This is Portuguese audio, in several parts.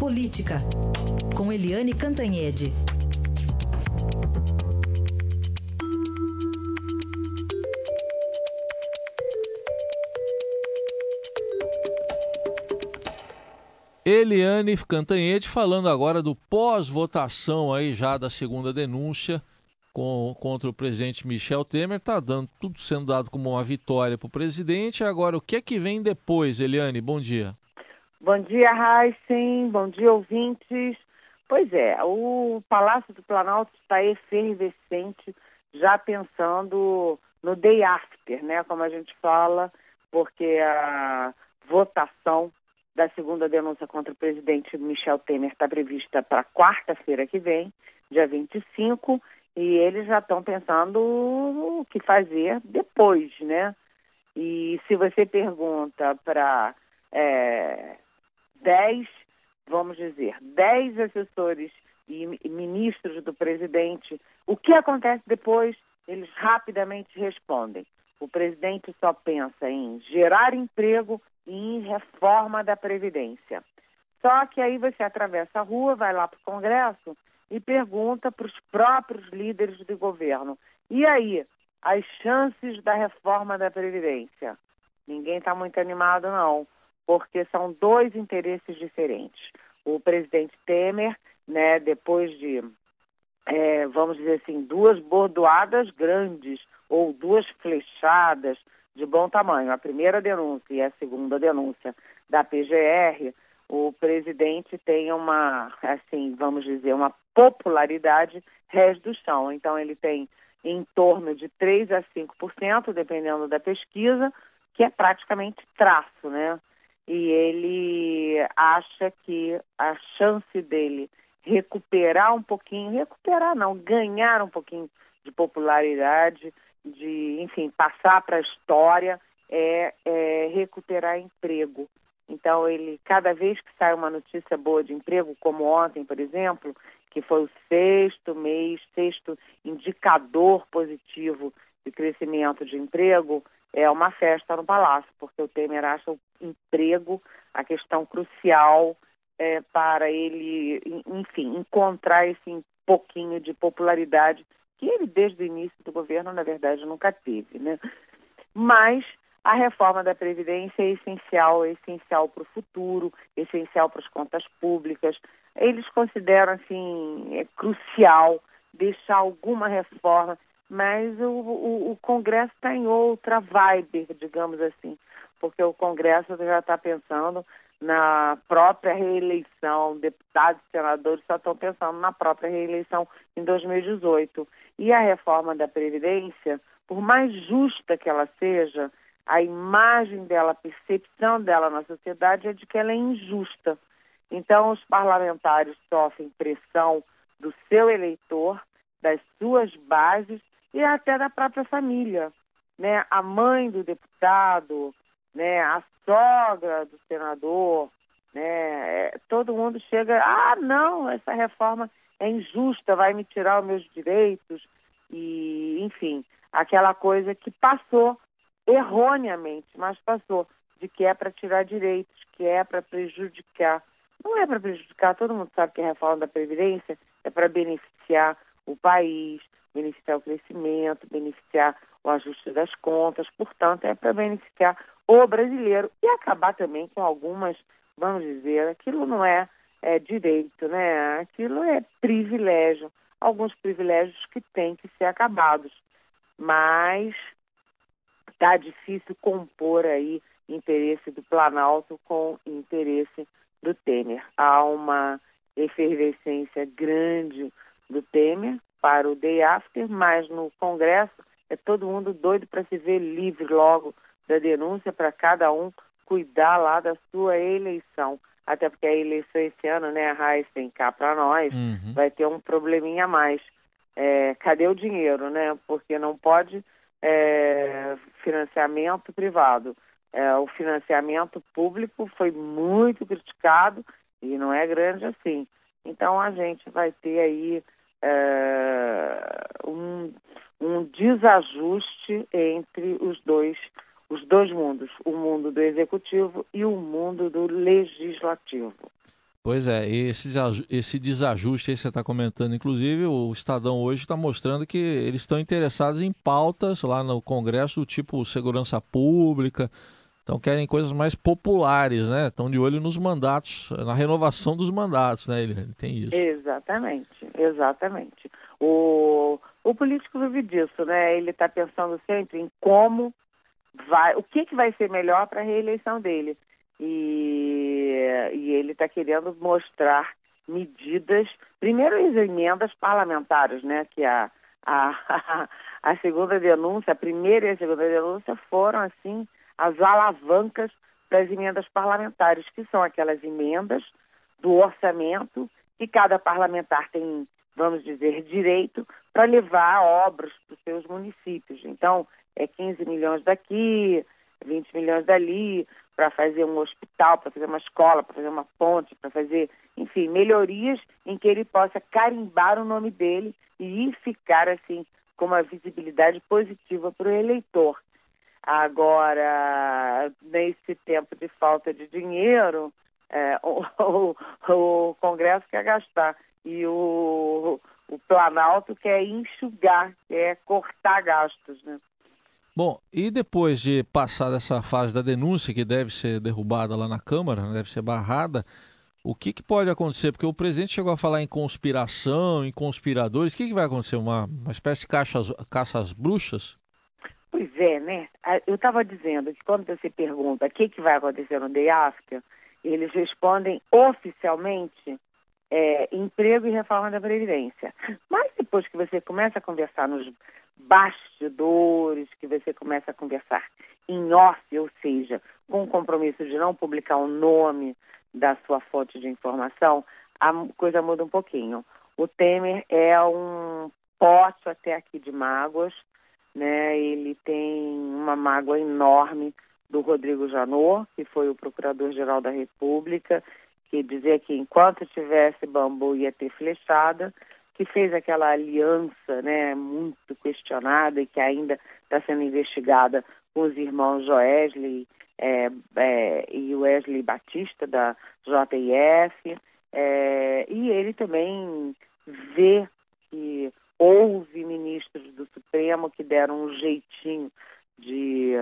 Política, com Eliane Cantanhede. Eliane Cantanhede falando agora do pós-votação aí já da segunda denúncia com, contra o presidente Michel Temer. Está dando tudo sendo dado como uma vitória para o presidente. Agora, o que é que vem depois, Eliane? Bom dia. Bom dia, Heisen. Bom dia, ouvintes. Pois é, o Palácio do Planalto está efervescente, já pensando no day after, né? Como a gente fala, porque a votação da segunda denúncia contra o presidente Michel Temer está prevista para quarta-feira que vem, dia 25, e eles já estão pensando o que fazer depois, né? E se você pergunta para é, 10, vamos dizer, 10 assessores e ministros do presidente, o que acontece depois, eles rapidamente respondem. O presidente só pensa em gerar emprego e em reforma da Previdência. Só que aí você atravessa a rua, vai lá para o Congresso e pergunta para os próprios líderes do governo: e aí, as chances da reforma da Previdência? Ninguém está muito animado, não, porque são dois interesses diferentes. O presidente Temer, né, depois de, é, vamos dizer assim, duas bordoadas grandes ou duas flechadas de bom tamanho, a primeira denúncia e a segunda denúncia da PGR, o presidente tem uma, assim, vamos dizer, uma popularidade res do chão. Então, ele tem em torno de 3 a 5%, dependendo da pesquisa, que é praticamente traço, né? E ele acha que a chance dele recuperar um pouquinho, recuperar não, ganhar um pouquinho de popularidade, de, enfim, passar para a história, é, é recuperar emprego. Então, ele, cada vez que sai uma notícia boa de emprego, como ontem, por exemplo, que foi o sexto mês, sexto indicador positivo de crescimento de emprego, é uma festa no Palácio, porque o Temer acha o emprego a questão crucial é, para ele, enfim, encontrar esse pouquinho de popularidade que ele, desde o início do governo, na verdade, nunca teve. Né? Mas a reforma da Previdência é essencial, é essencial para o futuro, essencial para as contas públicas. Eles consideram, assim, é crucial deixar alguma reforma, mas o, o, o Congresso está em outra vibe, digamos assim, porque o Congresso já está pensando na própria reeleição, deputados e senadores só estão pensando na própria reeleição em 2018. E a reforma da Previdência, por mais justa que ela seja, a imagem dela, a percepção dela na sociedade é de que ela é injusta. Então, os parlamentares sofrem pressão do seu eleitor, das suas bases e até da própria família. Né? A mãe do deputado, né? a sogra do senador, né? todo mundo chega, ah, não, essa reforma é injusta, vai me tirar os meus direitos, e, enfim, aquela coisa que passou erroneamente, mas passou, de que é para tirar direitos, que é para prejudicar. Não é para prejudicar, todo mundo sabe que a reforma da Previdência é para beneficiar o país, beneficiar o crescimento, beneficiar o ajuste das contas, portanto, é para beneficiar o brasileiro e acabar também com algumas, vamos dizer, aquilo não é, é direito, né? Aquilo é privilégio, alguns privilégios que têm que ser acabados. Mas está difícil compor aí interesse do Planalto com interesse do Temer. Há uma efervescência grande do Temer para o day after, mas no Congresso é todo mundo doido para se ver livre logo da denúncia para cada um cuidar lá da sua eleição. Até porque a eleição esse ano, né, a Raiz tem cá para nós, uhum. vai ter um probleminha a mais. É, cadê o dinheiro, né? Porque não pode é, financiamento privado. É, o financiamento público foi muito criticado e não é grande assim. Então a gente vai ter aí é, um, um desajuste entre os dois, os dois mundos, o mundo do executivo e o mundo do legislativo. Pois é, esse, desajuste aí que você está comentando, inclusive, o Estadão hoje está mostrando que eles estão interessados em pautas lá no Congresso, tipo segurança pública, então querem coisas mais populares, né? Estão de olho nos mandatos, na renovação dos mandatos, né? Ele, tem isso. Exatamente, exatamente. O, o político vive disso, né? Ele está pensando sempre em como vai, o que, que vai ser melhor para a reeleição dele e, e ele está querendo mostrar medidas, primeiro as emendas parlamentares, né, que a, a, a segunda denúncia, a primeira e a segunda denúncia foram, assim, as alavancas das emendas parlamentares, que são aquelas emendas do orçamento que cada parlamentar tem, vamos dizer, direito para levar obras para os seus municípios. Então, é 15 milhões daqui, 20 milhões dali, para fazer um hospital, para fazer uma escola, para fazer uma ponte, para fazer, enfim, melhorias em que ele possa carimbar o nome dele e ficar assim com uma visibilidade positiva para o eleitor. Agora, nesse tempo de falta de dinheiro, é, o, o, o, Congresso quer gastar e o, o Planalto quer enxugar, quer cortar gastos, né? Bom, e depois de passar dessa fase da denúncia, que deve ser derrubada lá na Câmara, né, deve ser barrada, o que, que pode acontecer? Porque o presidente chegou a falar em conspiração, em conspiradores. O que, que vai acontecer? Uma, uma espécie de caças, caça às bruxas? Pois é, né? Eu estava dizendo que quando você pergunta o que, que vai acontecer no Day After, eles respondem oficialmente é, emprego e reforma da Previdência. Mas depois que você começa a conversar nos bastidores, que você começa a conversar em off, ou seja, com o compromisso de não publicar o nome da sua fonte de informação, a coisa muda um pouquinho. O Temer é um pote até aqui de mágoas, né? Ele tem uma mágoa enorme do Rodrigo Janot, que foi o Procurador-Geral da República, que dizia que enquanto tivesse bambu ia ter flechada, que fez aquela aliança né, muito questionada e que ainda está sendo investigada com os irmãos Joesley é, é, e Wesley Batista, da JIF. É, e ele também vê que houve ministros do Supremo que deram um jeitinho de,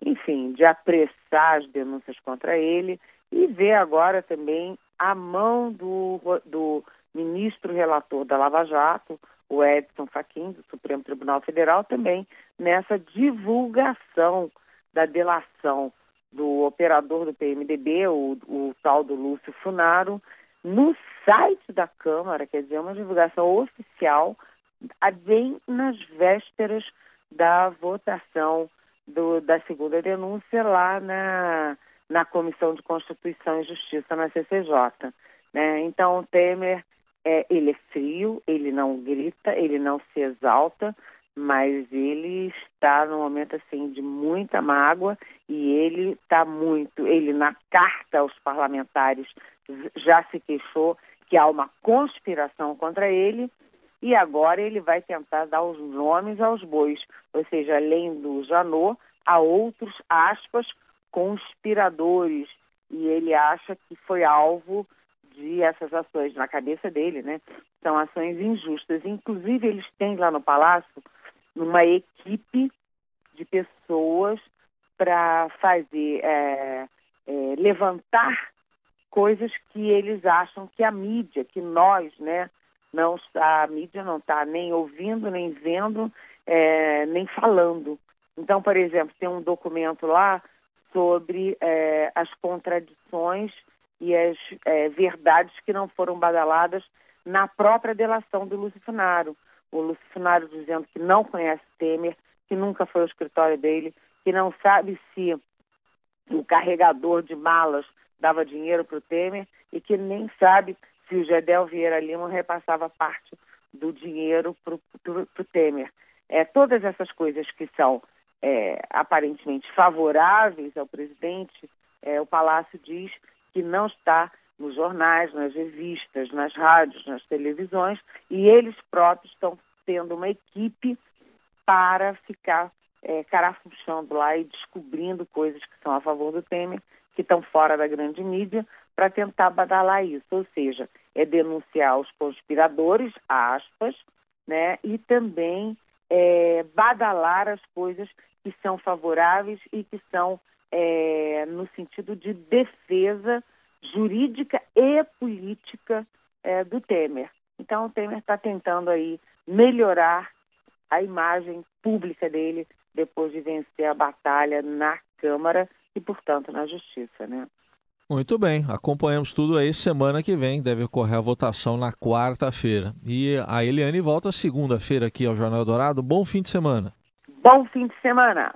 enfim, de apressar as denúncias contra ele e vê agora também a mão do, do ministro relator da Lava Jato, o Edson Fachin, do Supremo Tribunal Federal, também nessa divulgação da delação do operador do PMDB, o, o tal do Lúcio Funaro, no site da Câmara, quer dizer, uma divulgação oficial, bem nas vésperas da votação do, da segunda denúncia lá na, na Comissão de Constituição e Justiça, na CCJ. Né? Então, o Temer é, ele é frio, ele não grita, ele não se exalta, mas ele está num momento assim de muita mágoa e ele está muito, ele na carta aos parlamentares já se queixou que há uma conspiração contra ele e agora ele vai tentar dar os nomes aos bois, ou seja, além do Janot, há outros aspas conspiradores e ele acha que foi alvo de essas ações na cabeça dele, né? São ações injustas. Inclusive, eles têm lá no Palácio uma equipe de pessoas para fazer, é, é, levantar coisas que eles acham que a mídia, que nós, né? Não a mídia não está nem ouvindo, nem vendo, é, nem falando. Então, por exemplo, tem um documento lá sobre é, as contradições e as é, verdades que não foram badaladas na própria delação do Lúcio Funaro. O Lúcio Funaro dizendo que não conhece Temer, que nunca foi ao escritório dele, que não sabe se o carregador de malas dava dinheiro para o Temer e que nem sabe se o Gedel Vieira Lima repassava parte do dinheiro para o Temer. É, todas essas coisas que são é, aparentemente favoráveis ao presidente, é, o Palácio diz que não está nos jornais, nas revistas, nas rádios, nas televisões, e eles próprios estão tendo uma equipe para ficar é, carafuchando lá e descobrindo coisas que são a favor do Temer, que estão fora da grande mídia, para tentar badalar isso, ou seja, é denunciar os conspiradores, aspas, né, e também é, badalar as coisas que são favoráveis e que são é, no sentido de defesa jurídica e política é, do Temer. Então, o Temer está tentando aí melhorar a imagem pública dele depois de vencer a batalha na Câmara e, portanto, na Justiça, né? Muito bem, acompanhamos tudo aí. Semana que vem deve ocorrer a votação na quarta-feira. E a Eliane volta segunda-feira aqui ao Jornal Dourado. Bom fim de semana. Bom fim de semana.